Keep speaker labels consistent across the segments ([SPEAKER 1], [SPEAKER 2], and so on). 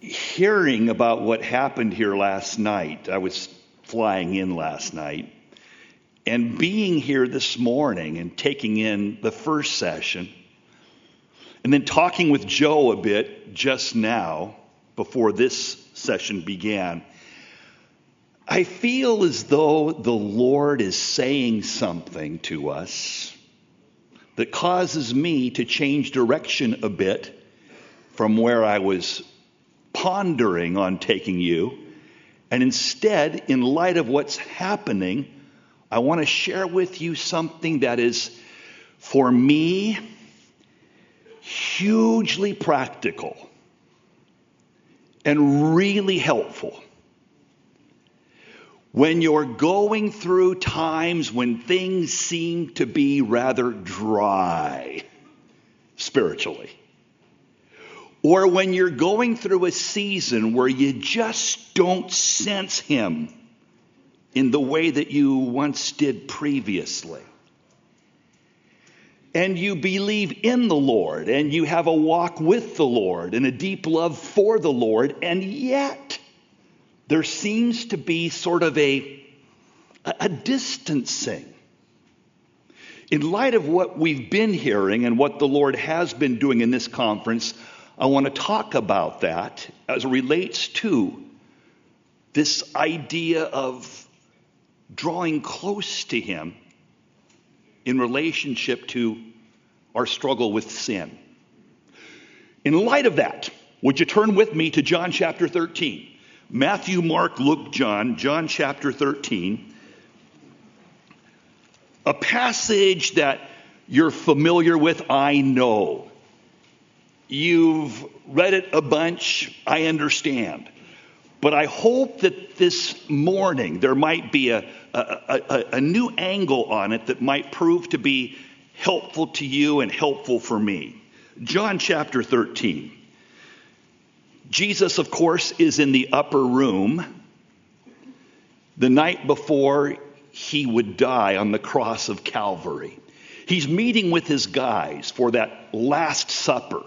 [SPEAKER 1] hearing about what happened here last night, I was flying in last night, and being here this morning and taking in the first session, and then talking with Joe a bit just now before this session began, I feel as though the Lord is saying something to us that causes me to change direction a bit from where I was pondering on taking you. And instead, in light of what's happening, I want to share with you something that is, for me, hugely practical and really helpful. When you're going through times when things seem to be rather dry spiritually or when you're going through a season where you just don't sense Him in the way that you once did previously. And you believe in the Lord, and you have a walk with the Lord, and a deep love for the Lord, and yet there seems to be sort of a, a distancing. In light of what we've been hearing and what the Lord has been doing in this conference, I want to talk about that as it relates to this idea of drawing close to Him in relationship to our struggle with sin. In light of that, would you turn with me to John chapter 13? Matthew, Mark, Luke, John, John chapter 13. A passage that you're familiar with, I know. You've read it a bunch, I understand. But I hope that this morning there might be a, a, a, a, new angle on it that might prove to be helpful to you and helpful for me. John chapter 13. Jesus, of course, is in the upper room the night before he would die on the cross of Calvary. He's meeting with his guys for that Last Supper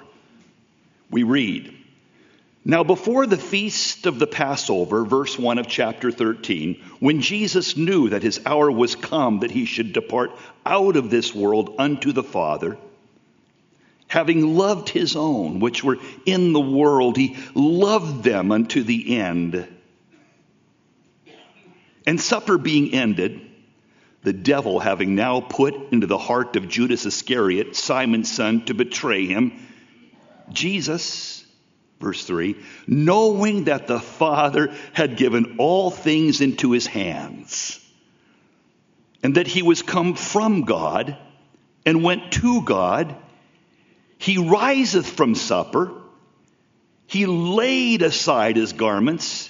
[SPEAKER 1] we read, Now, before the feast of the Passover, verse 1 of chapter 13, when Jesus knew that his hour was come that he should depart out of this world unto the Father, having loved his own which were in the world, he loved them unto the end. And supper being ended, the devil having now put into the heart of Judas Iscariot, Simon's son, to betray him, Jesus, verse 3, knowing that the Father had given all things into his hands, and that he was come from God and went to God, he riseth from supper. He laid aside his garments.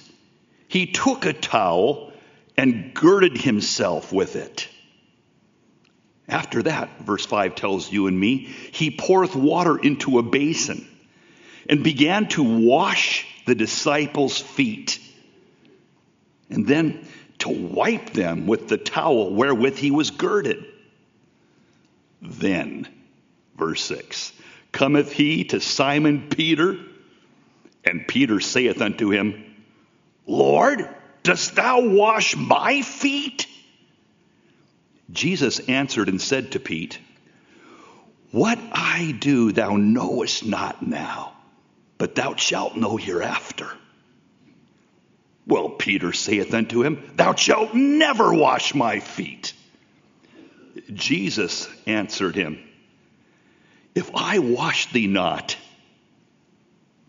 [SPEAKER 1] He took a towel and girded himself with it. After that, verse 5 tells you and me, he poureth water into a basin and began to wash the disciples' feet, and then to wipe them with the towel wherewith he was girded. Then, verse 6 cometh he to Simon Peter, and Peter saith unto him, Lord, dost thou wash my feet? Jesus answered and said to Pete, What I do thou knowest not now but thou shalt know hereafter. Well, Peter saith unto him, Thou shalt never wash my feet. Jesus answered him, If I wash thee not,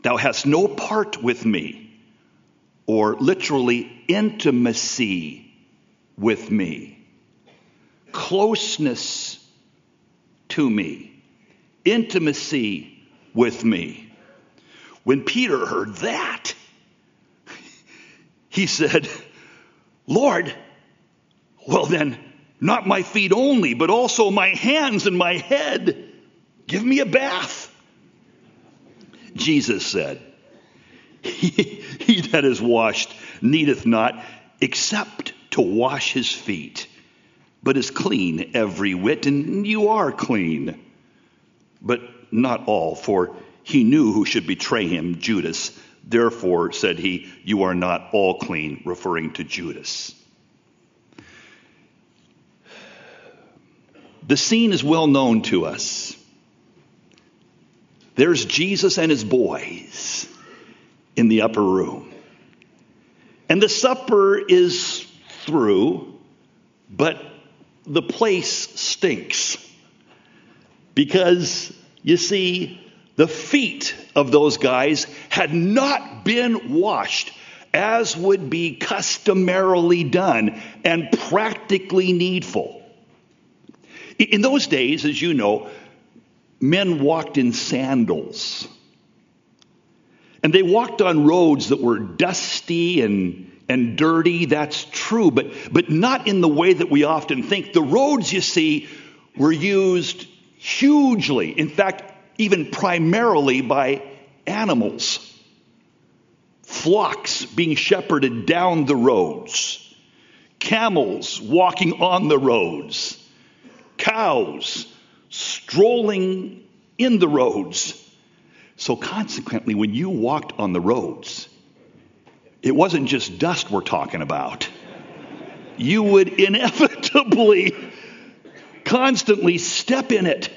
[SPEAKER 1] thou hast no part with me, or literally intimacy with me, closeness to me, intimacy with me. When Peter heard that, he said, Lord, well then, not my feet only, but also my hands and my head. Give me a bath. Jesus said, he, he that is washed needeth not except to wash his feet, but is clean every whit, and you are clean. But not all, for he knew who should betray him, Judas. Therefore, said he, You are not all clean, referring to Judas. The scene is well known to us. There's Jesus and his boys in the upper room. And the supper is through, but the place stinks. Because, you see, the feet of those guys had not been washed as would be customarily done and practically needful. In those days, as you know, men walked in sandals. And they walked on roads that were dusty and, and dirty, that's true, but, but not in the way that we often think. The roads, you see, were used hugely, in fact, even primarily by animals. Flocks being shepherded down the roads, camels walking on the roads, cows strolling in the roads. So, consequently, when you walked on the roads, it wasn't just dust we're talking about. You would inevitably, constantly step in it.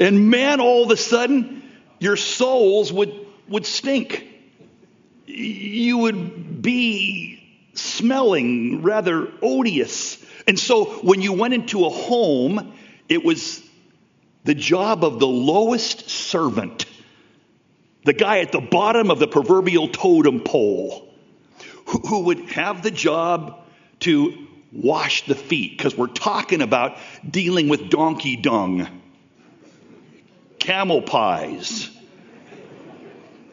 [SPEAKER 1] And man, all of a sudden, your souls would, would stink. You would be smelling rather odious. And so when you went into a home, it was the job of the lowest servant, the guy at the bottom of the proverbial totem pole, who, who would have the job to wash the feet, because we're talking about dealing with donkey dung, camel pies,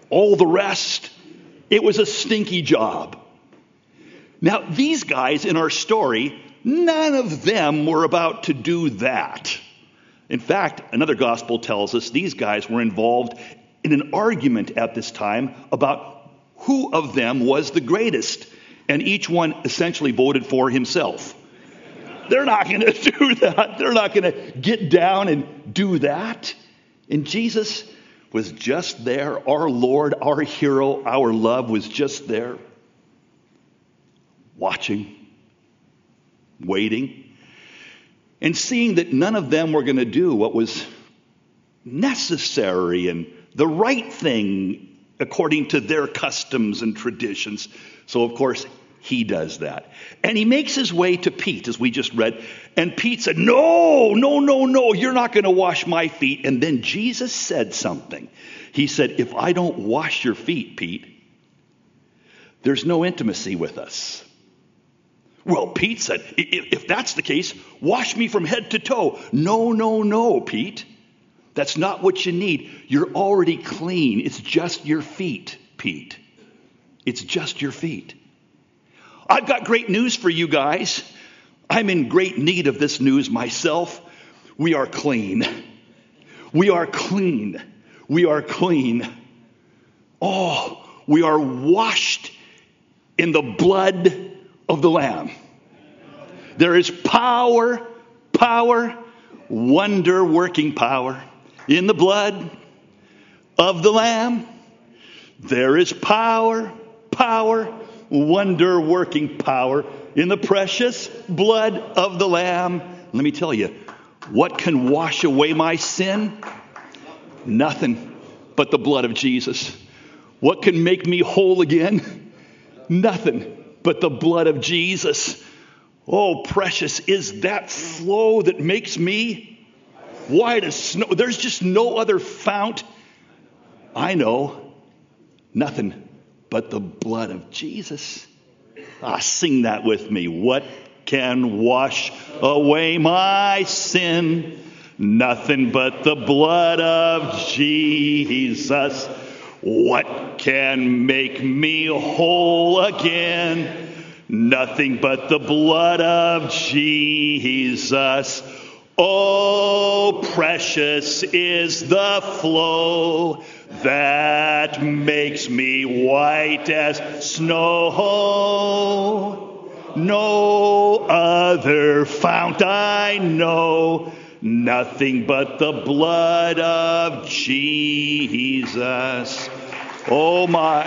[SPEAKER 1] all the rest. It was a stinky job. Now, these guys in our story None of them were about to do that. In fact, another gospel tells us these guys were involved in an argument at this time about who of them was the greatest, and each one essentially voted for himself. They're not going to do that. They're not going to get down and do that. And Jesus was just there. Our Lord, our hero, our love was just there, watching waiting, and seeing that none of them were going to do what was necessary and the right thing according to their customs and traditions. So, of course, he does that. And he makes his way to Pete, as we just read. And Pete said, No, no, no, no, you're not going to wash my feet. And then Jesus said something. He said, If I don't wash your feet, Pete, there's no intimacy with us. Well, Pete said, if that's the case, wash me from head to toe. No, no, no, Pete. That's not what you need. You're already clean. It's just your feet, Pete. It's just your feet. I've got great news for you guys. I'm in great need of this news myself. We are clean. We are clean. We are clean. Oh, we are washed in the blood of the Lamb. There is power, power, wonder working power in the blood of the Lamb. There is power, power, wonder working power in the precious blood of the Lamb. Let me tell you, what can wash away my sin? Nothing but the blood of Jesus. What can make me whole again? Nothing but the blood of Jesus. Oh, precious is that flow that makes me white as snow. There's just no other fount. I know nothing but the blood of Jesus. Ah, sing that with me. What can wash away my sin? Nothing but the blood of Jesus. What can make me whole again? Nothing but the blood of Jesus. Oh, precious is the flow that makes me white as snow. No other fount I know, nothing but the blood of Jesus. Oh my,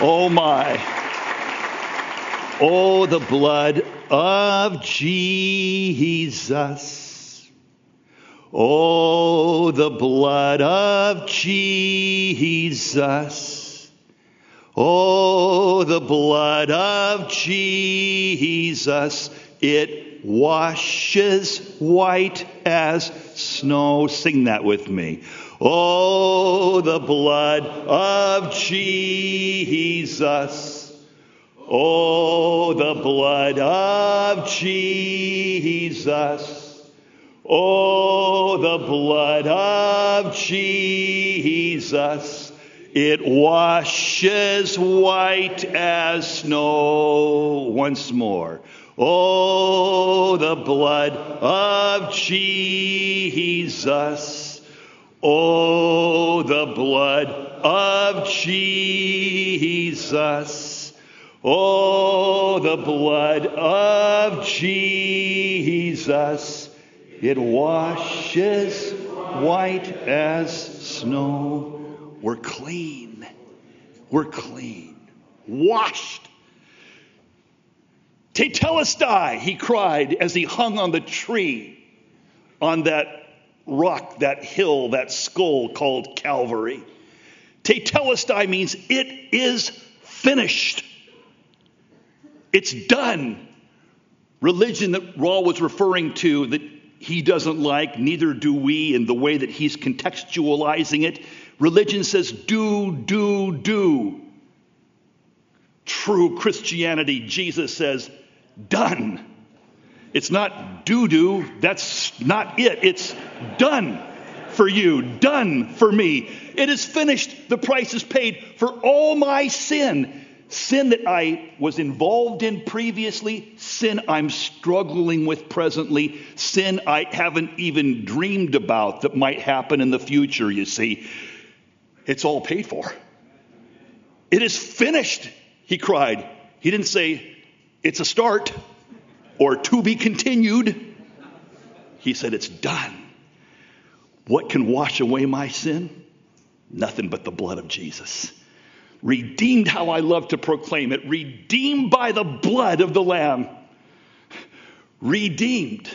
[SPEAKER 1] oh my, oh the blood of Jesus. Oh, the blood of Jesus. Oh, the blood of Jesus. It washes white as snow. Sing that with me. Oh, the blood of Jesus. Oh, the blood of Jesus. Oh, the blood of Jesus. It washes white as snow. Once more. Oh, the blood of Jesus. Oh, the blood of Jesus. Oh, the blood of Jesus. It washes white as snow. We're clean. We're clean. Washed. Tetelestai, he cried as he hung on the tree on that rock, that hill, that skull called Calvary. Tetelestai means it is finished. It's done. Religion that Raul was referring to, that he doesn't like, neither do we, in the way that he's contextualizing it. Religion says, do, do, do. True Christianity, Jesus says, done. It's not do do, that's not it. It's done for you, done for me. It is finished. The price is paid for all my sin. Sin that I was involved in previously, sin I'm struggling with presently, sin I haven't even dreamed about that might happen in the future, you see. It's all paid for. It is finished, he cried. He didn't say, it's a start or to be continued. He said, it's done. What can wash away my sin? Nothing but the blood of Jesus. Redeemed, how I love to proclaim it. Redeemed by the blood of the Lamb. Redeemed,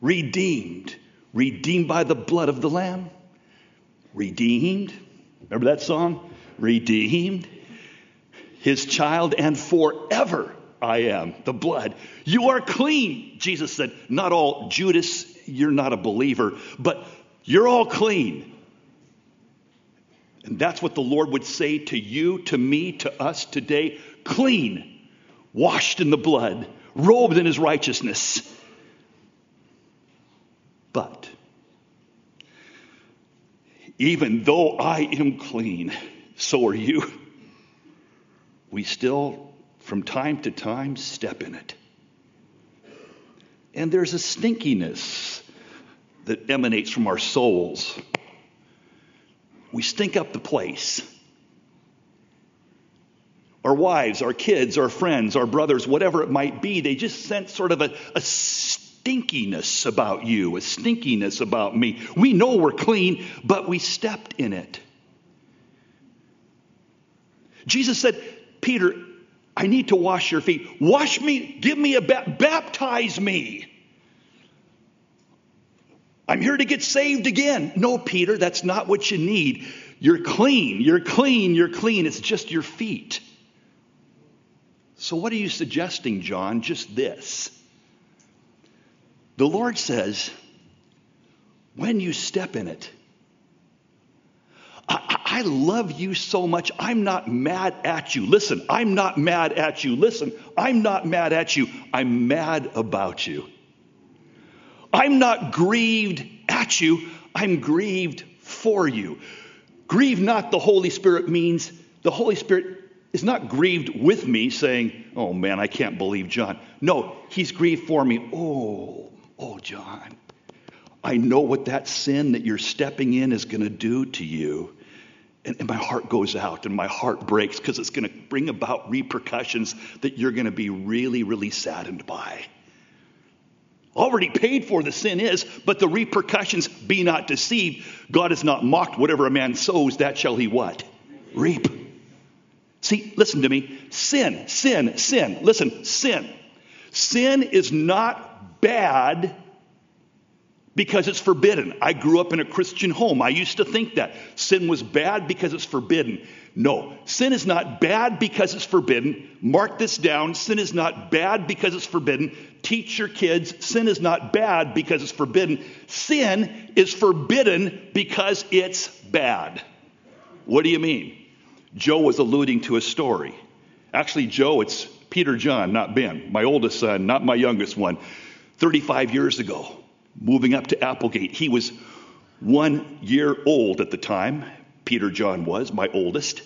[SPEAKER 1] redeemed, redeemed by the blood of the Lamb. Redeemed. Remember that song? Redeemed. His child, and forever I am. The blood. You are clean. Jesus said, Not all, Judas, you're not a believer, but you're all clean. And that's what the Lord would say to you, to me, to us today clean, washed in the blood, robed in his righteousness. But even though I am clean, so are you. We still, from time to time, step in it. And there's a stinkiness that emanates from our souls we stink up the place. Our wives, our kids, our friends, our brothers, whatever it might be, they just sense sort of a, a stinkiness about you, a stinkiness about me. We know we're clean, but we stepped in it. Jesus said, Peter, I need to wash your feet. Wash me, give me a ba- baptize me. I'm here to get saved again. No, Peter, that's not what you need. You're clean, you're clean, you're clean. It's just your feet. So, what are you suggesting, John? Just this. The Lord says, when you step in it, I, I, love you so much. I'm not mad at you. Listen, I'm not mad at you. Listen, I'm not mad at you. I'm mad about you. I'm not grieved at you, I'm grieved for you. Grieve not the Holy Spirit means the Holy Spirit is not grieved with me saying, Oh man, I can't believe John. No, he's grieved for me. Oh, oh, John, I know what that sin that you're stepping in is going to do to you. And, and, my heart goes out and my heart breaks because it's going to bring about repercussions that you're going to be really, really saddened by. Already paid for the sin is, but the repercussions be not deceived. God is not mocked. Whatever a man sows, that shall he what? Reap. See, listen to me. Sin, sin, sin. Listen, sin. Sin is not bad because it's forbidden. I grew up in a Christian home. I used to think that sin was bad because it's forbidden. No, sin is not bad because it's forbidden. Mark this down. Sin is not bad because it's forbidden. Teach your kids sin is not bad because it's forbidden. Sin is forbidden because it's bad. What do you mean? Joe was alluding to a story. Actually, Joe, it's Peter John, not Ben, my oldest son, not my youngest one. 35 years ago, moving up to Applegate. He was one year old at the time. Peter John was, my oldest.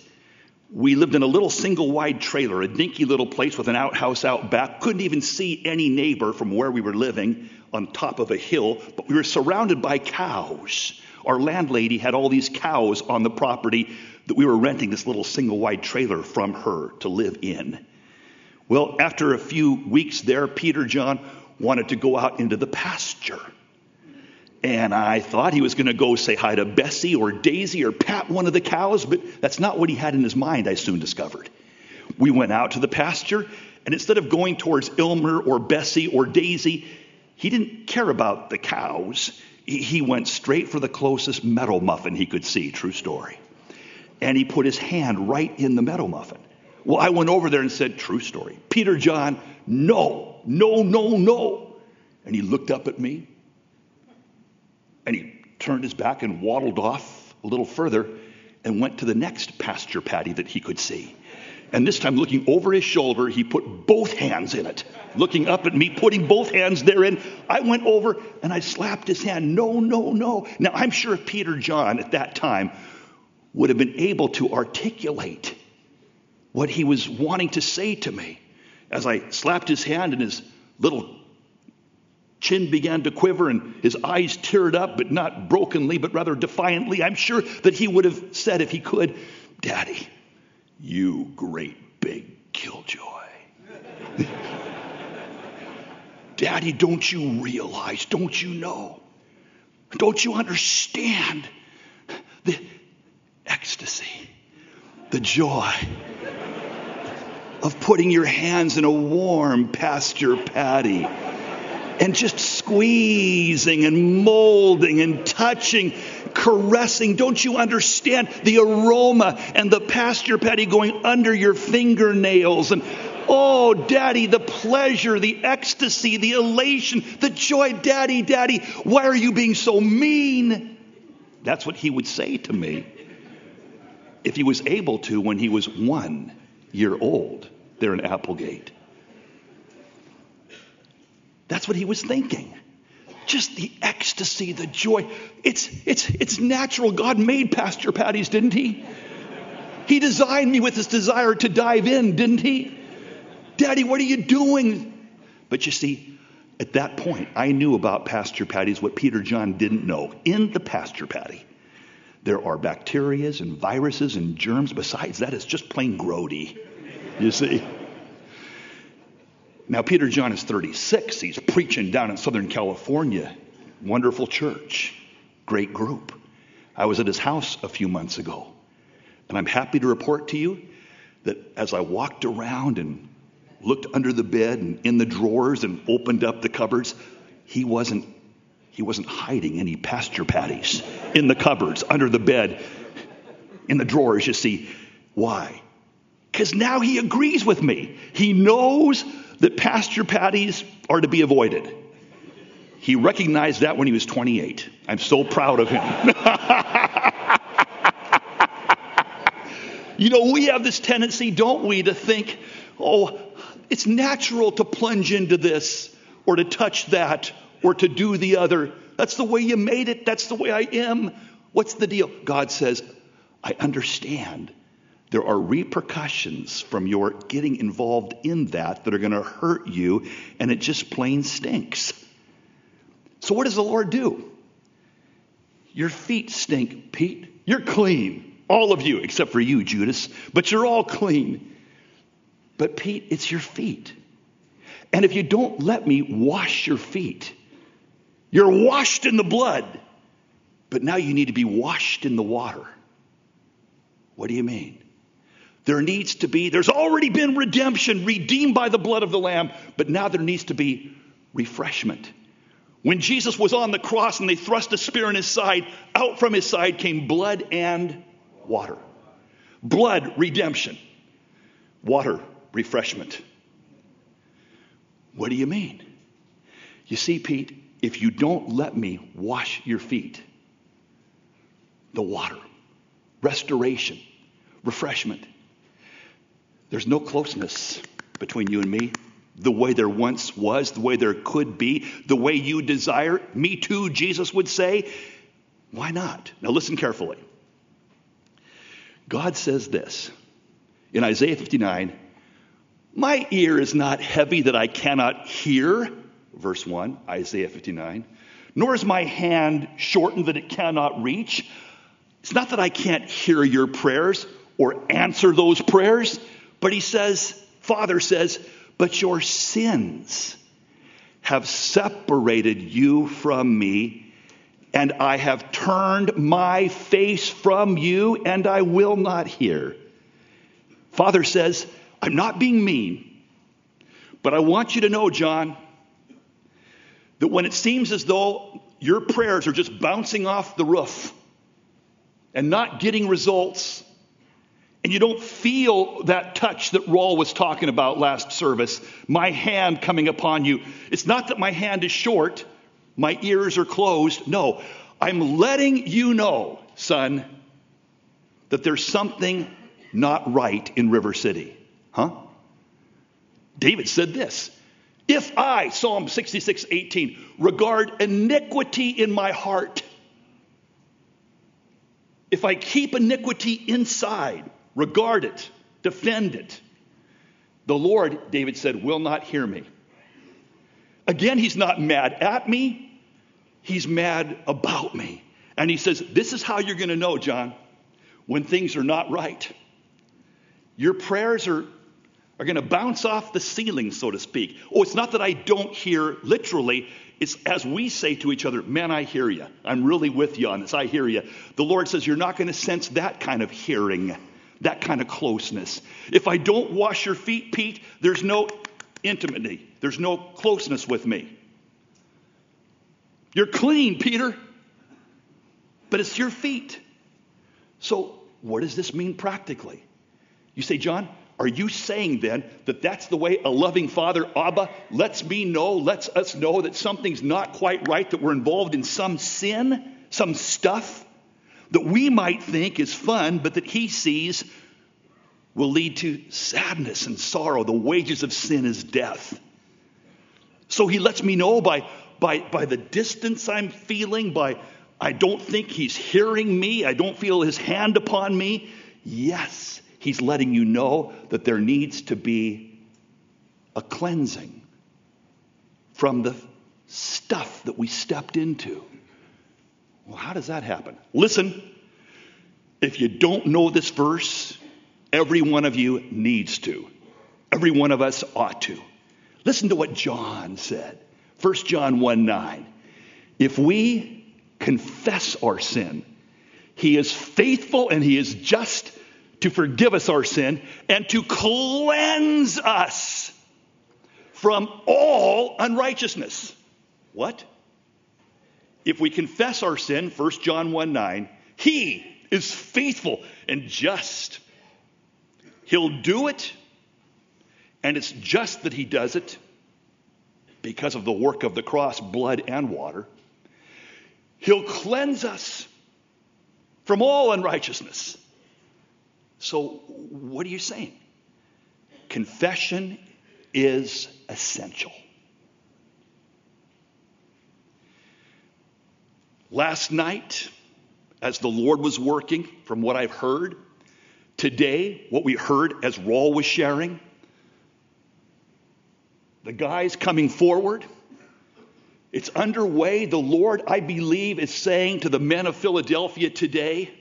[SPEAKER 1] We lived in a little single wide trailer, a dinky little place with an outhouse out back. Couldn't even see any neighbor from where we were living on top of a hill, but we were surrounded by cows. Our landlady had all these cows on the property that we were renting this little single wide trailer from her to live in. Well, after a few weeks there, Peter John wanted to go out into the pasture. And I thought he was going to go say hi to Bessie or Daisy or pat one of the cows, but that's not what he had in his mind, I soon discovered. We went out to the pasture, and instead of going towards Elmer or Bessie or Daisy, he didn't care about the cows. He went straight for the closest meadow muffin he could see, true story. And he put his hand right in the meadow muffin. Well, I went over there and said, True story. Peter John, no, no, no, no. And he looked up at me and he turned his back and waddled off a little further and went to the next pasture patty that he could see. And this time, looking over his shoulder, he put both hands in it. Looking up at me, putting both hands therein, I went over and I slapped his hand. No, no, no. Now, I'm sure Peter John at that time would have been able to articulate what he was wanting to say to me. As I slapped his hand and his little chin began to quiver and his eyes teared up, but not brokenly, but rather defiantly. I'm sure that he would have said, if he could, Daddy, you great big killjoy. Daddy, don't you realize, don't you know, don't you understand the ecstasy, the joy of putting your hands in a warm pasture patty? And just squeezing and molding and touching, caressing. Don't you understand the aroma and the pasture patty going under your fingernails and Oh, daddy, the pleasure, the ecstasy, the elation, the joy. Daddy, daddy, why are you being so mean? That's what he would say to me if he was able to when he was one year old there in Applegate. That's what he was thinking. Just the ecstasy, the joy. It's, it's, it's natural. God made pasture patties, didn't he? He designed me with this desire to dive in, didn't he? Daddy, what are you doing? But you see, at that point, I knew about pasture patties what Peter John didn't know. In the pasture patty, there are bacterias and viruses and germs. Besides that, it's just plain grody. You see? Now, Peter John is 36. He's preaching down in Southern California. Wonderful church, great group. I was at his house a few months ago, and I'm happy to report to you that as I walked around and looked under the bed and in the drawers and opened up the cupboards, he wasn't he wasn't hiding any pasture patties in the cupboards, under the bed, in the drawers, you see. Why? Because now he agrees with me. He knows that pasture patties are to be avoided. He recognized that when he was 28. I'm so proud of him. you know, we have this tendency, don't we, to think, oh, it's natural to plunge into this or to touch that or to do the other. That's the way you made it. That's the way I am. What's the deal? God says, I understand there are repercussions from your getting involved in that that are going to hurt you, and it just plain stinks. So, what does the Lord do? Your feet stink, Pete. You're clean. All of you, except for you, Judas, but you're all clean. But, Pete, it's your feet. And if you don't let me wash your feet, you're washed in the blood, but now you need to be washed in the water. What do you mean? There needs to be, there's already been redemption, redeemed by the blood of the Lamb, but now there needs to be refreshment. When Jesus was on the cross and they thrust a spear in his side, out from his side came blood and water. Blood, redemption. Water, refreshment. What do you mean? You see, Pete, if you don't let me wash your feet, the water, restoration, refreshment, there's no closeness between you and me the way there once was, the way there could be, the way you desire. Me too, Jesus would say. Why not? Now listen carefully. God says this in Isaiah 59 My ear is not heavy that I cannot hear, verse 1, Isaiah 59, nor is my hand shortened that it cannot reach. It's not that I can't hear your prayers or answer those prayers, but he says, Father says, but your sins have separated you from me, and I have turned my face from you, and I will not hear. Father says, I'm not being mean, but I want you to know, John, that when it seems as though your prayers are just bouncing off the roof and not getting results, and you don't feel that touch that Raul was talking about last service, my hand coming upon you. It's not that my hand is short, my ears are closed. No, I'm letting you know, son, that there's something not right in River City. Huh? David said this If I, Psalm 66, 18, regard iniquity in my heart, if I keep iniquity inside, regard it, defend it. The Lord, David said, will not hear me. Again, he's not mad at me, he's mad about me. And he says, This is how you're going to know, John, when things are not right. Your prayers are, are going to bounce off the ceiling, so to speak. Oh, it's not that I don't hear literally. It's as we say to each other, Man, I hear you. I'm really with you on this. I hear you. The Lord says, You're not going to sense that kind of hearing that kind of closeness. If I don't wash your feet, Pete, there's no intimacy, there's no closeness with me. You're clean, Peter, but it's your feet. So, what does this mean practically? You say, John, are you saying then that that's the way a loving father, Abba, lets me know, lets us know that something's not quite right, that we're involved in some sin, some stuff? That we might think is fun, but that he sees will lead to sadness and sorrow. The wages of sin is death. So he lets me know by, by, by the distance I'm feeling, by I don't think he's hearing me, I don't feel his hand upon me. Yes, he's letting you know that there needs to be a cleansing from the stuff that we stepped into. Well, how does that happen? Listen, if you don't know this verse, every one of you needs to. Every one of us ought to. Listen to what John said. 1 John 1 9. If we confess our sin, he is faithful and he is just to forgive us our sin and to cleanse us from all unrighteousness. What? If we confess our sin, 1 John 1 9, He is faithful and just. He'll do it, and it's just that He does it because of the work of the cross, blood and water. He'll cleanse us from all unrighteousness. So, what are you saying? Confession is essential. Last night, as the Lord was working, from what I've heard. Today, what we heard as Raul was sharing, the guys coming forward, it's underway. The Lord, I believe, is saying to the men of Philadelphia today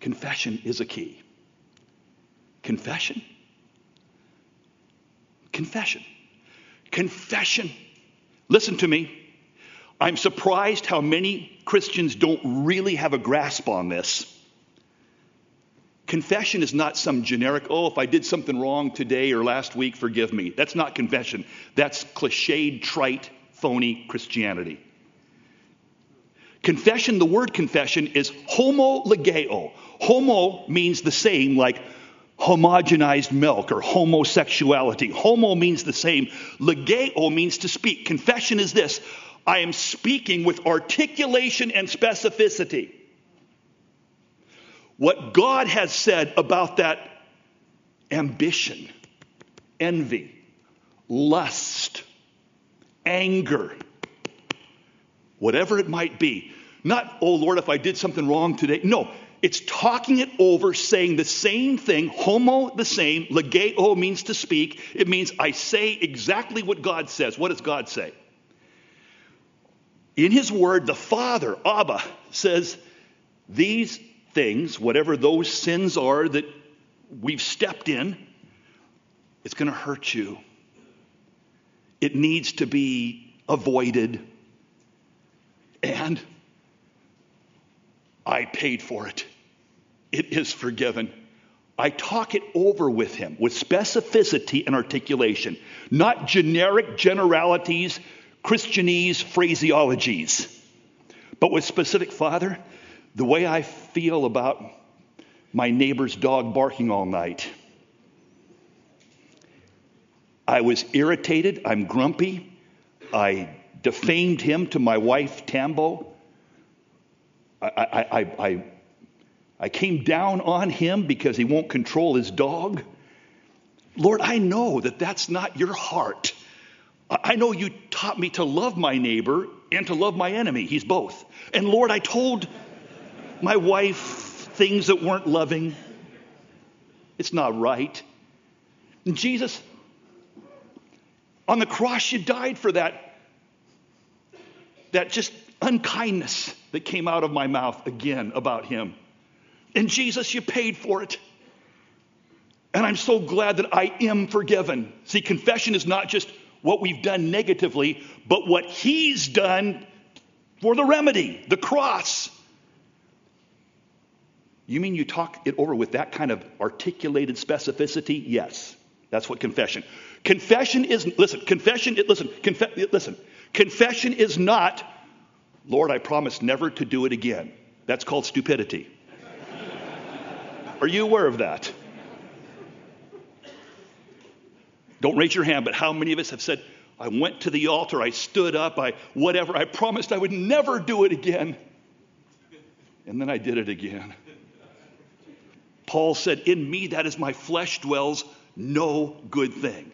[SPEAKER 1] confession is a key. Confession. Confession. Confession. Listen to me. I'm surprised how many Christians don't really have a grasp on this. Confession is not some generic, oh, if I did something wrong today or last week, forgive me. That's not confession. That's cliched, trite, phony Christianity. Confession, the word confession is homologeo. Homo means the same, like homogenized milk or homosexuality. Homo means the same. Legeo means to speak. Confession is this I am speaking with articulation and specificity. What God has said about that ambition, envy, lust, anger, whatever it might be. Not, oh Lord, if I did something wrong today. No, it's talking it over, saying the same thing, homo the same, legeo means to speak. It means I say exactly what God says. What does God say? In His Word, the Father, Abba, says these things, whatever those sins are that we've stepped in, it's going to hurt you. It needs to be avoided. And I paid for it. It is forgiven. I talk it over with him with specificity and articulation, not generic generalities, Christianese phraseologies, but with specific, Father, the way I feel about my neighbor's dog barking all night. I was irritated, I'm grumpy, I defamed him to my wife, Tambo. I, I, I, I, came down on him because he won't control his dog. Lord, I know that that's not your heart. I know you taught me to love my neighbor and to love my enemy. He's both. And Lord, I told my wife things that weren't loving. It's not right. And Jesus, on the cross, you died for that, that just unkindness that came out of my mouth again about him. And Jesus, you paid for it. And I'm so glad that I am forgiven. See, confession is not just what we've done negatively, but what he's done for the remedy, the cross. You mean you talk it over with that kind of articulated specificity? Yes. That's what confession. Confession is listen, confession listen, conf, listen. Confession is not Lord, I promise never to do it again. That's called stupidity. Are you aware of that? Don't raise your hand, but how many of us have said, I went to the altar, I stood up, I whatever, I promised I would never do it again. And then I did it again. Paul said, In me, that is my flesh dwells no good thing.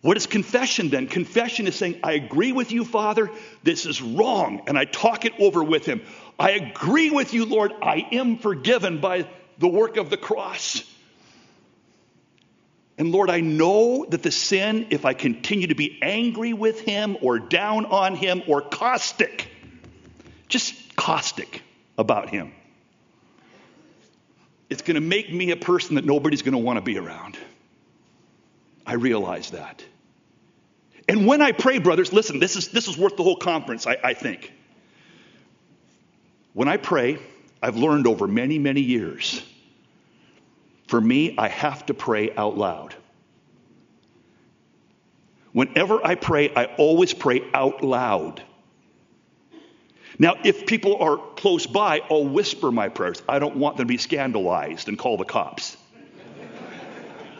[SPEAKER 1] What is confession then? Confession is saying, I agree with you, Father, this is wrong, and I talk it over with Him. I agree with you, Lord, I am forgiven by the work of the cross. And Lord, I know that the sin, if I continue to be angry with Him or down on Him or caustic, just caustic about Him, it's going to make me a person that nobody's going to want to be around. I realize that. And when I pray, brothers, listen, this is, this is worth the whole conference, I, I think. When I pray, I've learned over many, many years. For me, I have to pray out loud. Whenever I pray, I always pray out loud. Now, if people are close by, I'll whisper my prayers. I don't want them to be scandalized and call the cops.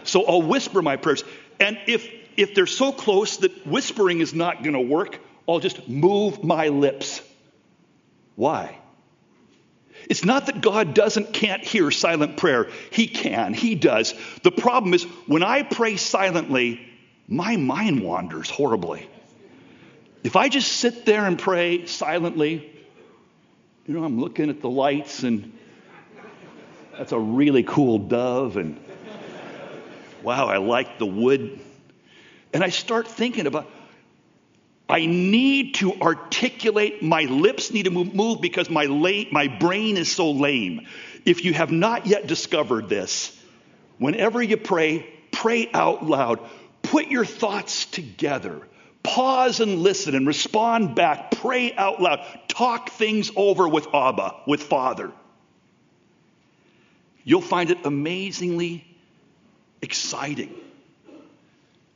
[SPEAKER 1] so I'll whisper my prayers. And if, if they're so close that whispering is not going to work, I'll just move my lips. Why? It's not that God doesn't can't hear silent prayer. He can. He does. The problem is when I pray silently, my mind wanders horribly. if I just sit there and pray silently, you know, I'm looking at the lights and that's a really cool dove and wow, I like the wood. And I start thinking about I need to articulate, my lips need to move because my, my brain is so lame. If you have not yet discovered this, whenever you pray, pray out loud. Put your thoughts together. Pause and listen and respond back. Pray out loud. Talk things over with Abba, with Father. You'll find it amazingly exciting.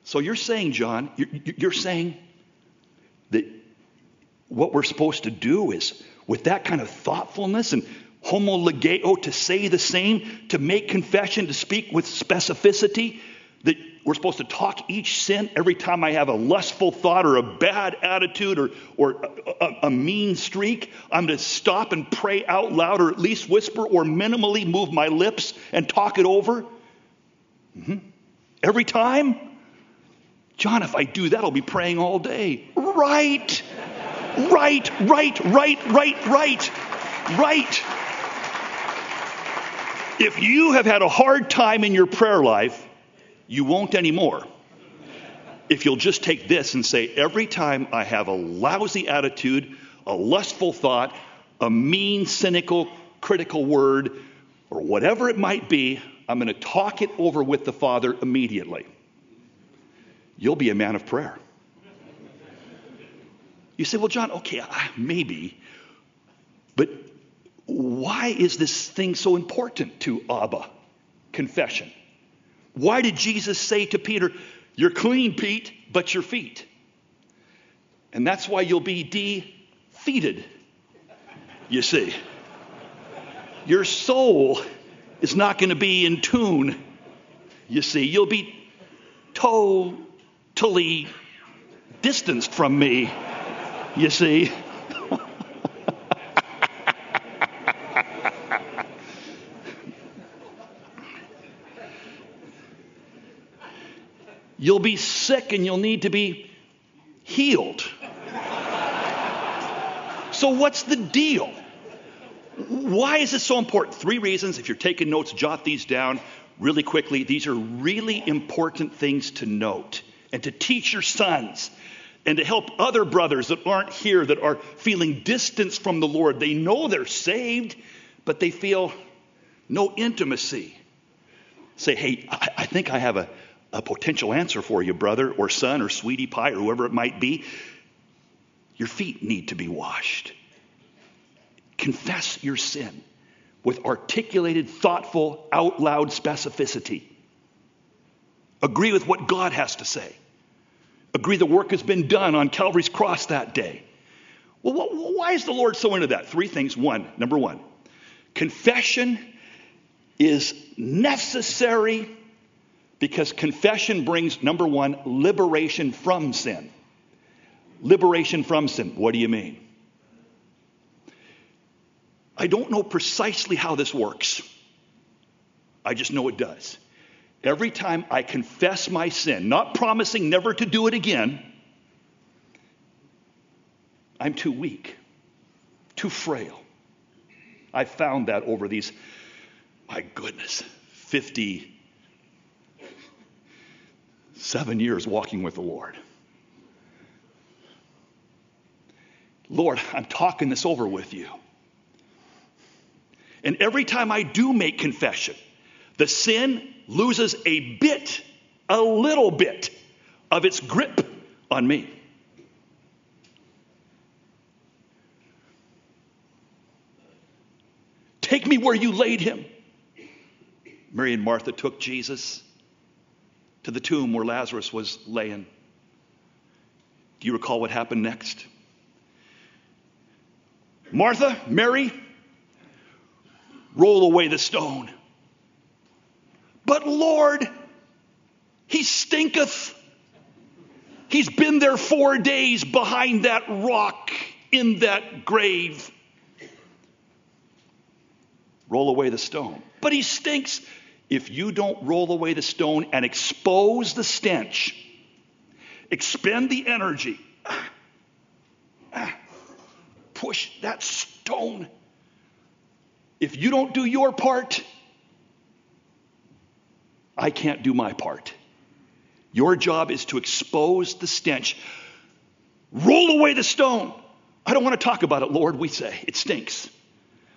[SPEAKER 1] So you're saying, Jon, you're saying that what we're supposed to do is, with that kind of thoughtfulness and homologeo, to say the same, to make confession, to speak with specificity, that we're supposed to talk each sin every time I have a lustful thought or a bad attitude or, or a, a, a mean streak. I'm to stop and pray out loud or at least whisper or minimally move my lips and talk it over. Mm-hmm. Every time? Jon, if I do that, I'll be praying all day. Right. Right, right, right, right, right, right. If you have had a hard time in your prayer life, you won't anymore. If you'll just take this and say, every time I have a lousy attitude, a lustful thought, a mean, cynical, critical word, or whatever it might be, I'm going to talk it over with the Father immediately. You'll be a man of prayer. You say, well, Jon, okay, maybe, but why is this thing so important to Abba? Confession. Why did Jesus say to Peter, You're clean, Pete, but your feet? And that's why you'll be defeated, you see. Your soul is not going to be in tune, you see. You'll be totally distanced from me, you see. You'll be sick and you'll need to be healed. so, what's the deal? Why is this so important? Three reasons. If you're taking notes, jot these down really quickly. These are really important things to note and to teach your sons and to help other brothers that aren't here that are feeling distance from the Lord. They know they're saved, but they feel no intimacy. Say, hey, I, I think I have a, a potential answer for you, brother or son or sweetie pie or whoever it might be. Your feet need to be washed. Confess your sin with articulated, thoughtful, out loud specificity. Agree with what God has to say. Agree the work has been done on Calvary's cross that day. Well, why is the Lord so into that? Three things. One, number one, confession is necessary because confession brings, number one, liberation from sin. Liberation from sin. What do you mean? I don't know precisely how this works. I just know it does. Every time I confess my sin, not promising never to do it again, I'm too weak, too frail. I found that over these, my goodness, 50 seven years walking with the Lord. Lord, I'm talking this over with you. And every time I do make confession, the sin loses a bit, a little bit of its grip on me. Take me where you laid him. Mary and Martha took Jesus to the tomb where Lazarus was laying. Do you recall what happened next? Martha, Mary, roll away the stone. But Lord, he stinketh. He's been there four days behind that rock in that grave. Roll away the stone. But he stinks if you don't roll away the stone and expose the stench, expend the energy, push that stone. If you don't do your part, I can't do my part. Your job is to expose the stench. Roll away the stone. I don't want to talk about it, Lord, we say. It stinks.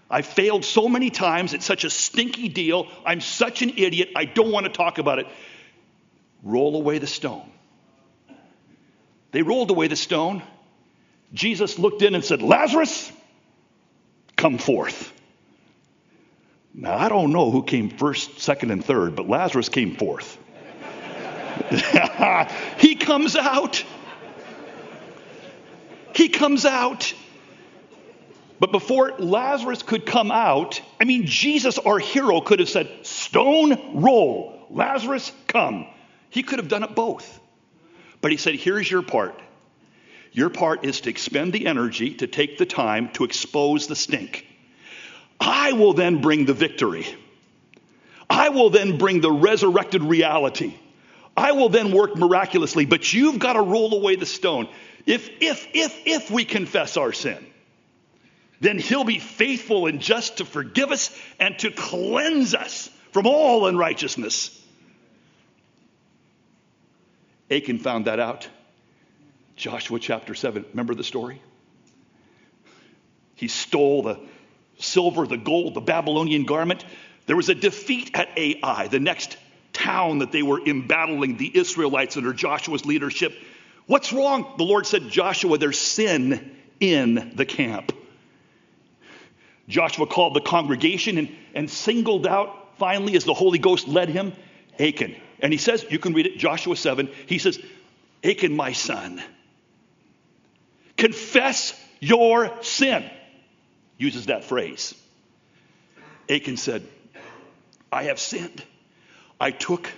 [SPEAKER 1] I failed so many times. It's such a stinky deal. I'm such an idiot. I don't want to talk about it. Roll away the stone. They rolled away the stone. Jesus looked in and said, Lazarus, come forth. Now, I don't know who came first, second, and third, but Lazarus came fourth. he comes out. He comes out. But before Lazarus could come out, I mean, Jesus, our hero, could have said, Stone, roll. Lazarus, come. He could have done it both. But he said, Here's your part. Your part is to expend the energy, to take the time to expose the stink. I will then bring the victory. I will then bring the resurrected reality. I will then work miraculously, but you've got to roll away the stone. If, if, if, if we confess our sin, then he'll be faithful and just to forgive us and to cleanse us from all unrighteousness. Achan found that out. Joshua chapter 7. Remember the story? He stole the silver, the gold, the Babylonian garment. There was a defeat at Ai, the next town that they were embattling the Israelites under Joshua's leadership. What's wrong? The Lord said, Joshua, there's sin in the camp. Joshua called the congregation and, and singled out, finally, as the Holy Ghost led him, Achan. And he says, you can read it, Joshua 7. He says, Achan, my son, confess your sin. Uses that phrase. Achan said, I have sinned. I took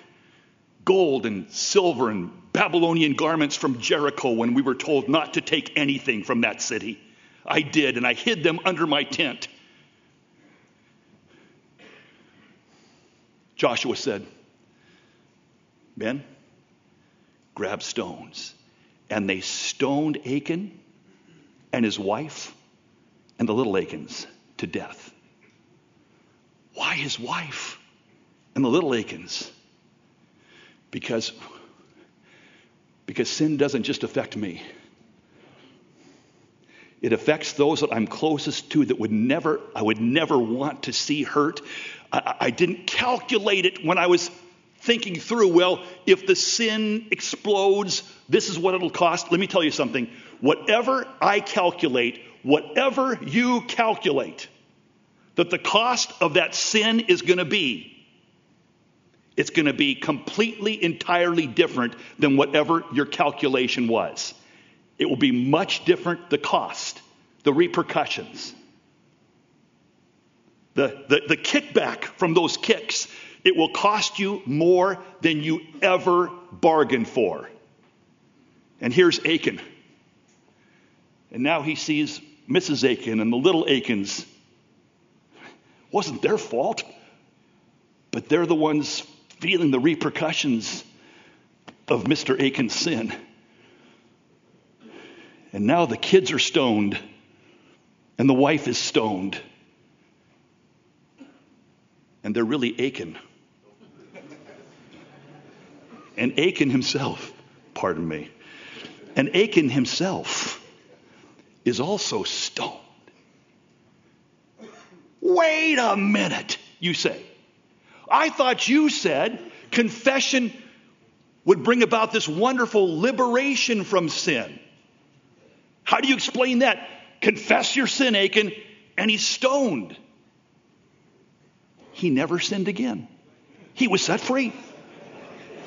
[SPEAKER 1] gold and silver and Babylonian garments from Jericho when we were told not to take anything from that city. I did, and I hid them under my tent. Joshua said, Men, grab stones. And they stoned Achan and his wife and the little Achans to death. Why his wife and the little Achans? Because, because sin doesn't just affect me. It affects those that I'm closest to that would never, I would never want to see hurt. I, I didn't calculate it when I was thinking through, well, if the sin explodes, this is what it'll cost. Let me tell you something. Whatever I calculate, whatever you calculate that the cost of that sin is going to be, it's going to be completely, entirely different than whatever your calculation was. It will be much different, the cost, the repercussions, the, the, the kickback from those kicks it will cost you more than you ever bargained for. And here's Achan. And now he sees Mrs. Achan and the little Achans. Wasn't their fault, but they're the ones feeling the repercussions of Mr. Achan's sin. And now the kids are stoned, and the wife is stoned. And they're really Aiken. and Achan himself, pardon me, and Achan himself is also stoned. Wait a minute, you say. I thought you said confession would bring about this wonderful liberation from sin. How do you explain that? Confess your sin, Achan, and he's stoned. He never sinned again. He was set free.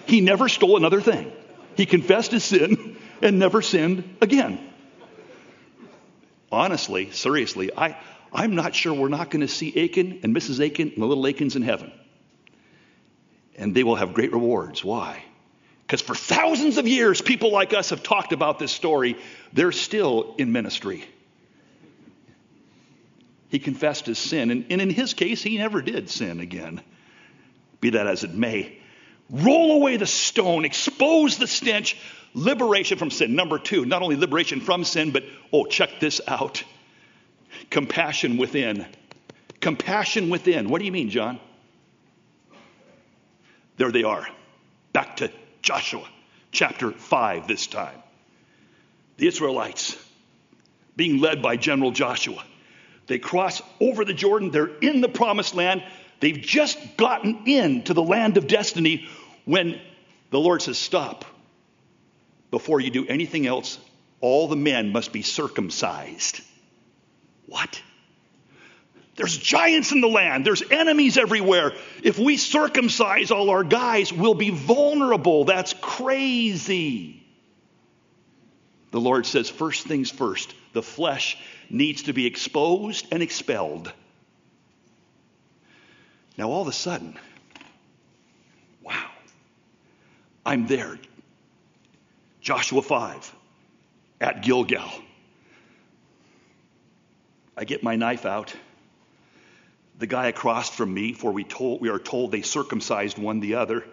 [SPEAKER 1] He never stole another thing. He confessed his sin and never sinned again. Honestly, seriously, I, I'm not sure we're not going to see Achan and Mrs. Achan and the little Achans in heaven. And they will have great rewards. Why? Because for thousands of years, people like us have talked about this story. They're still in ministry. He confessed his sin, and, and in his case, he never did sin again. Be that as it may, Roll away the stone, expose the stench, liberation from sin. Number two, not only liberation from sin, but oh, check this out Compassion within. Compassion within. What do you mean, Jon? There they are. Back to Joshua, chapter 5 this time. The Israelites being led by General Joshua. They cross over the Jordan. They're in the promised land. They've just gotten into the land of destiny when the Lord says, Stop. Before you do anything else, all the men must be circumcised. What? There's giants in the land. There's enemies everywhere. If we circumcise all our guys, we'll be vulnerable. That's crazy. The Lord says, first things first, the flesh needs to be exposed and expelled. Now, all of a sudden, wow, I'm there. Joshua 5 at Gilgal. I get my knife out. The guy across from me, for we, told, we are told they circumcised one the other.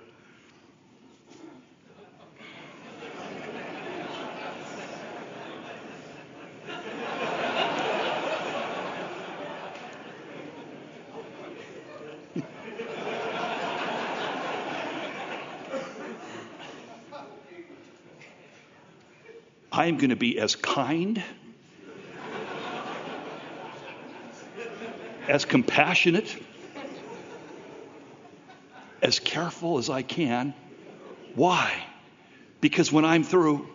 [SPEAKER 1] I am going to be as kind, as compassionate, as careful as I can. Why? Because when I'm through,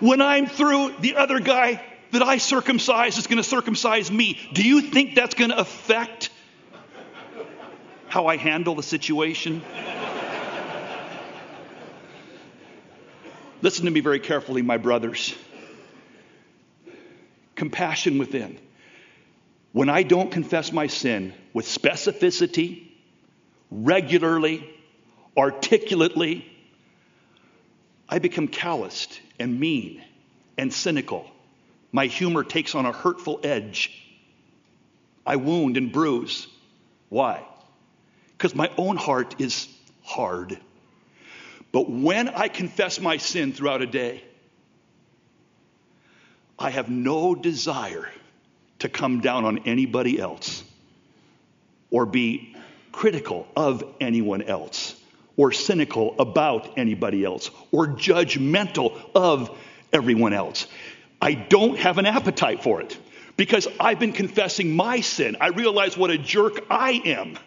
[SPEAKER 1] when I'm through, the other guy that I circumcise is going to circumcise me. Do you think that's going to affect how I handle the situation? Listen to me very carefully, my brothers. Compassion within. When I don't confess my sin with specificity, regularly, articulately, I become calloused and mean and cynical my humor takes on a hurtful edge. I wound and bruise. Why? Because my own heart is hard. But when I confess my sin throughout a day, I have no desire to come down on anybody else or be critical of anyone else or cynical about anybody else or judgmental of everyone else. I don't have an appetite for it because I've been confessing my sin. I realize what a jerk I am.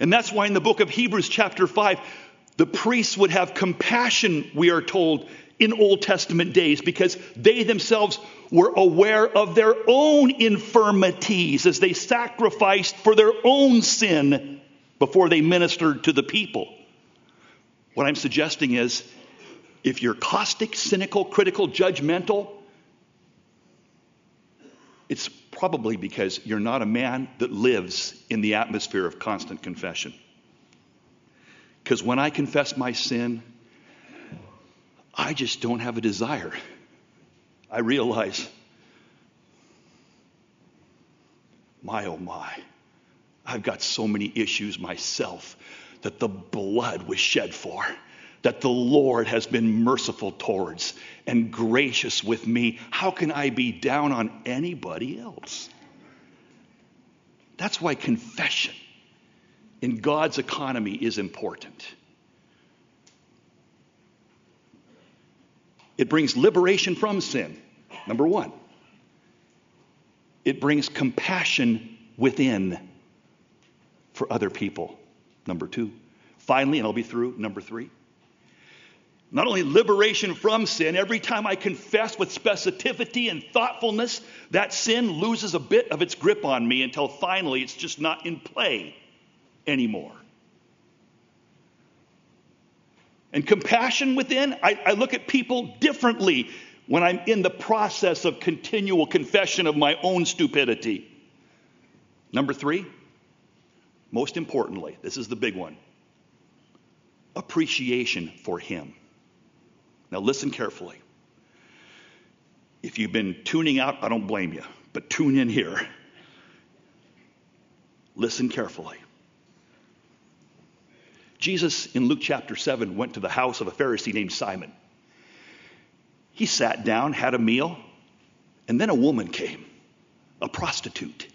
[SPEAKER 1] And that's why in the book of Hebrews, chapter 5, the priests would have compassion, we are told, in Old Testament days because they themselves were aware of their own infirmities as they sacrificed for their own sin before they ministered to the people. What I'm suggesting is if you're caustic, cynical, critical, judgmental, it's probably because you're not a man that lives in the atmosphere of constant confession. Because when I confess my sin, I just don't have a desire. I realize, my oh my, I've got so many issues myself that the blood was shed for that the Lord has been merciful towards and gracious with me. How can I be down on anybody else? That's why confession in God's economy is important. It brings liberation from sin, number one. It brings compassion within for other people, number two. Finally, and I'll be through, number three not only liberation from sin, every time I confess with specificity and thoughtfulness, that sin loses a bit of its grip on me until finally it's just not in play anymore. And compassion within, I, I look at people differently when I'm in the process of continual confession of my own stupidity. Number three, most importantly, this is the big one appreciation for Him. Now, listen carefully. If you've been tuning out, I don't blame you But tune in here. Listen carefully. Jesus in Luke chapter 7 went to the house of a Pharisee named Simon. He sat down, had a meal, and then a woman came, a prostitute.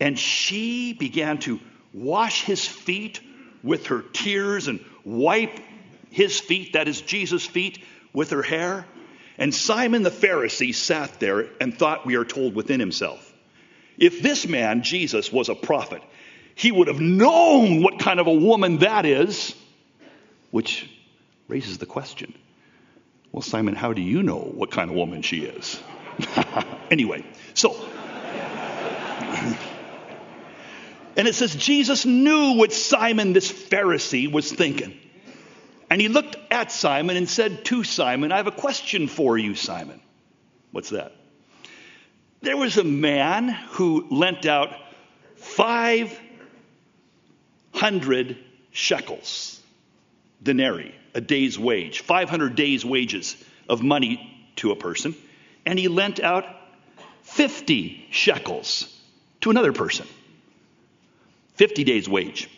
[SPEAKER 1] And she began to wash his feet with her tears and wipe his feet, that is Jesus' feet, with her hair. And Simon the Pharisee sat there and thought, we are told within himself, if this man, Jesus, was a prophet, he would have known what kind of a woman that is, which raises the question well, Simon, how do you know what kind of woman she is? anyway, so. and it says Jesus knew what Simon, this Pharisee, was thinking. And he looked at Simon and said to Simon, I have a question for you, Simon. What's that? There was a man who lent out 500 shekels, denarii, a day's wage, 500 days' wages of money to a person, and he lent out 50 shekels to another person. 50 days' wage.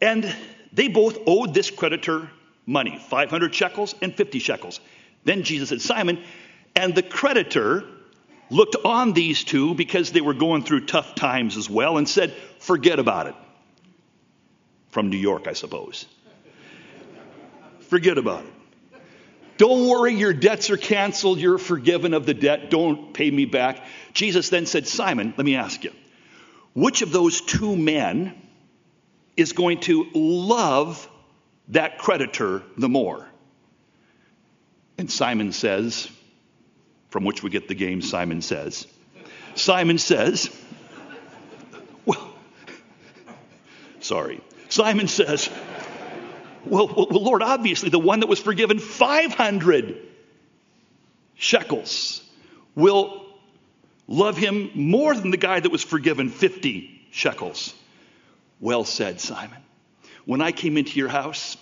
[SPEAKER 1] And they both owed this creditor money 500 shekels and 50 shekels. Then Jesus said, Simon, and the creditor looked on these two because they were going through tough times as well and said, Forget about it. From New York, I suppose. Forget about it. Don't worry, your debts are canceled. You're forgiven of the debt. Don't pay me back. Jesus then said, Simon, let me ask you, which of those two men is going to love that creditor the more? And Simon says, from which we get the game, Simon says. Simon says, well, sorry. Simon says, well, well, Lord, obviously the one that was forgiven 500 shekels will love him more than the guy that was forgiven 50 shekels. Well said, Simon. When I came into your house,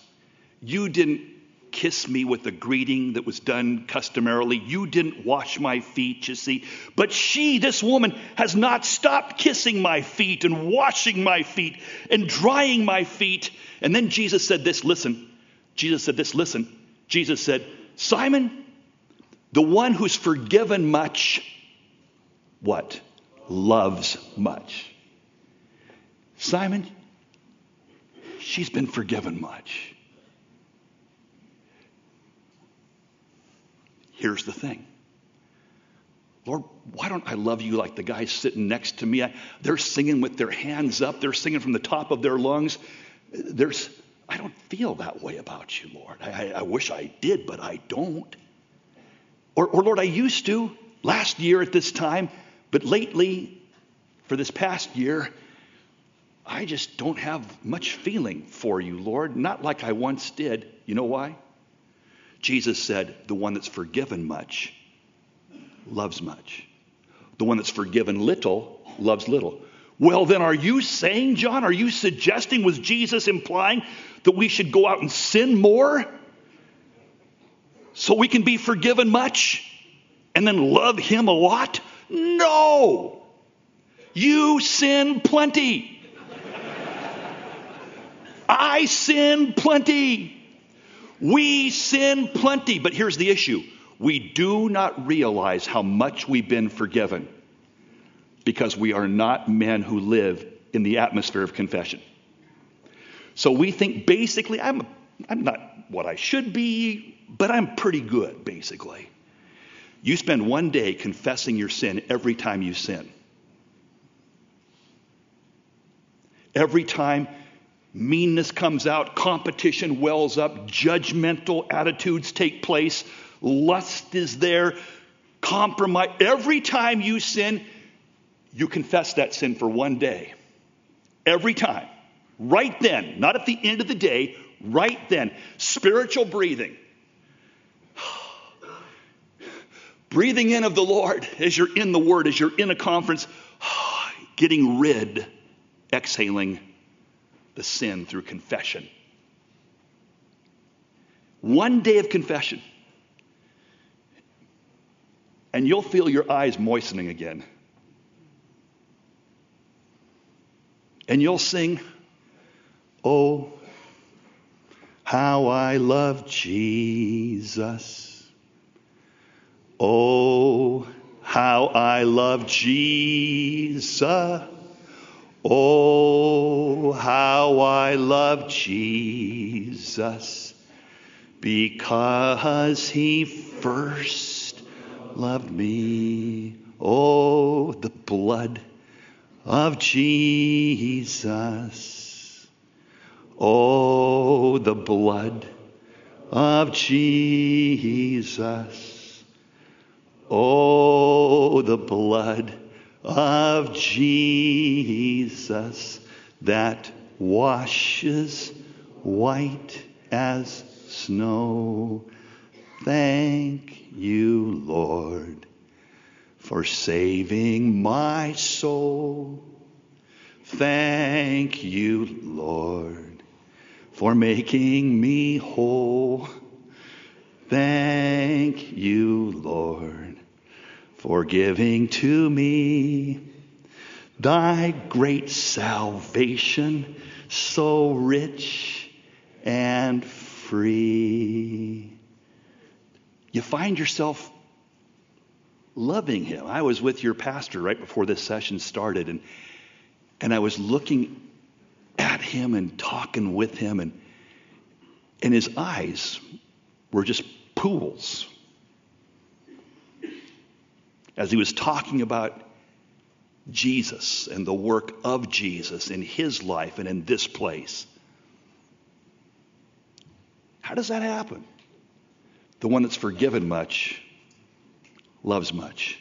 [SPEAKER 1] you didn't kiss me with a greeting that was done customarily. You didn't wash my feet, you see. But she, this woman, has not stopped kissing my feet and washing my feet and drying my feet. And then Jesus said this listen. Jesus said this listen. Jesus said, Simon, the one who's forgiven much, what? Loves much. Simon, she's been forgiven much. Here's the thing. Lord, why don't I love you like the guys sitting next to me? I, they're singing with their hands up. They're singing from the top of their lungs. There's, I don't feel that way about you, Lord. I, I wish I did, but I don't. Or, or, Lord, I used to last year at this time, but lately, for this past year, I just don't have much feeling for you, Lord. Not like I once did. You know why? Jesus said, The one that's forgiven much loves much. The one that's forgiven little loves little. Well, then, are you saying, Jon, are you suggesting, was Jesus implying that we should go out and sin more so we can be forgiven much and then love Him a lot? No! You sin plenty. I sin plenty. We sin plenty, but here's the issue we do not realize how much we've been forgiven because we are not men who live in the atmosphere of confession. So we think basically, I'm, I'm not what I should be, but I'm pretty good, basically. You spend one day confessing your sin every time you sin. Every time meanness comes out, competition wells up, judgmental attitudes take place, lust is there, compromise. Every time you sin, you confess that sin for one day. Every time. Right then, not at the end of the day, right then. Spiritual breathing. breathing in of the Lord as you're in the Word, as you're in a conference, getting rid, exhaling the sin through confession. One day of confession. and you'll feel your eyes moistening again. And you'll sing, Oh, how I love Jesus. Oh, how I love Jesus. Oh, how I love Jesus because he first loved me. Oh, the blood of Jesus. Oh, the blood of Jesus. Oh, the blood of Jesus that washes white as snow. Thank you, Lord, for saving my soul. Thank you, Lord, for making me whole. Thank you, Lord, for giving to me thy great salvation, so rich and free. You find yourself loving him. I was with your pastor right before this session started, and, and I was looking at him and talking with him, and, and his eyes were just pools as he was talking about Jesus and the work of Jesus in his life and in this place. How does that happen? The one that's forgiven much loves much.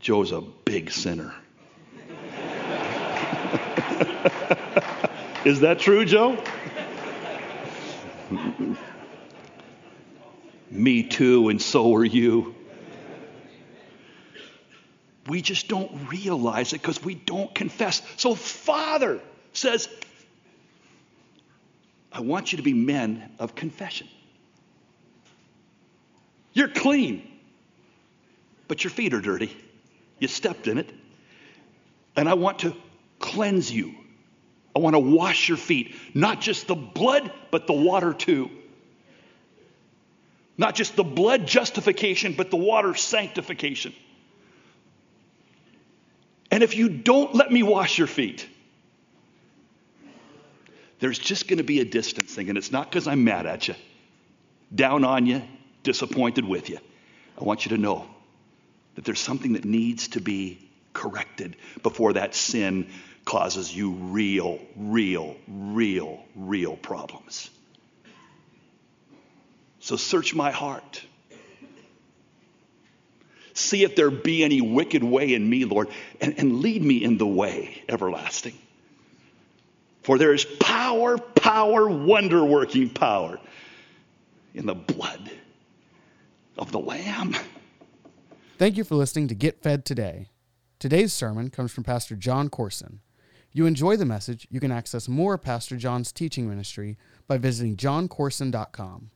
[SPEAKER 1] Joe's a big sinner. Is that true, Joe? Me too, and so are you. We just don't realize it because we don't confess. So, Father says, I want you to be men of confession. You're clean, but your feet are dirty. You stepped in it. And I want to cleanse you. I want to wash your feet. Not just the blood, but the water too. Not just the blood justification, but the water sanctification. And if you don't let me wash your feet, there's just going to be a distancing, and it's not because I'm mad at you, down on you, disappointed with you. I want you to know that there's something that needs to be corrected before that sin causes you real, real, real, real problems. So search my heart. See if there be any wicked way in me, Lord, and, and lead me in the way everlasting. For there is power, power, wonder working power in the blood of the Lamb.
[SPEAKER 2] Thank you for listening to Get Fed Today. Today's sermon comes from Pastor Jon Courson. You enjoy the message, you can access more of Pastor Jon's teaching ministry by visiting joncourson.com.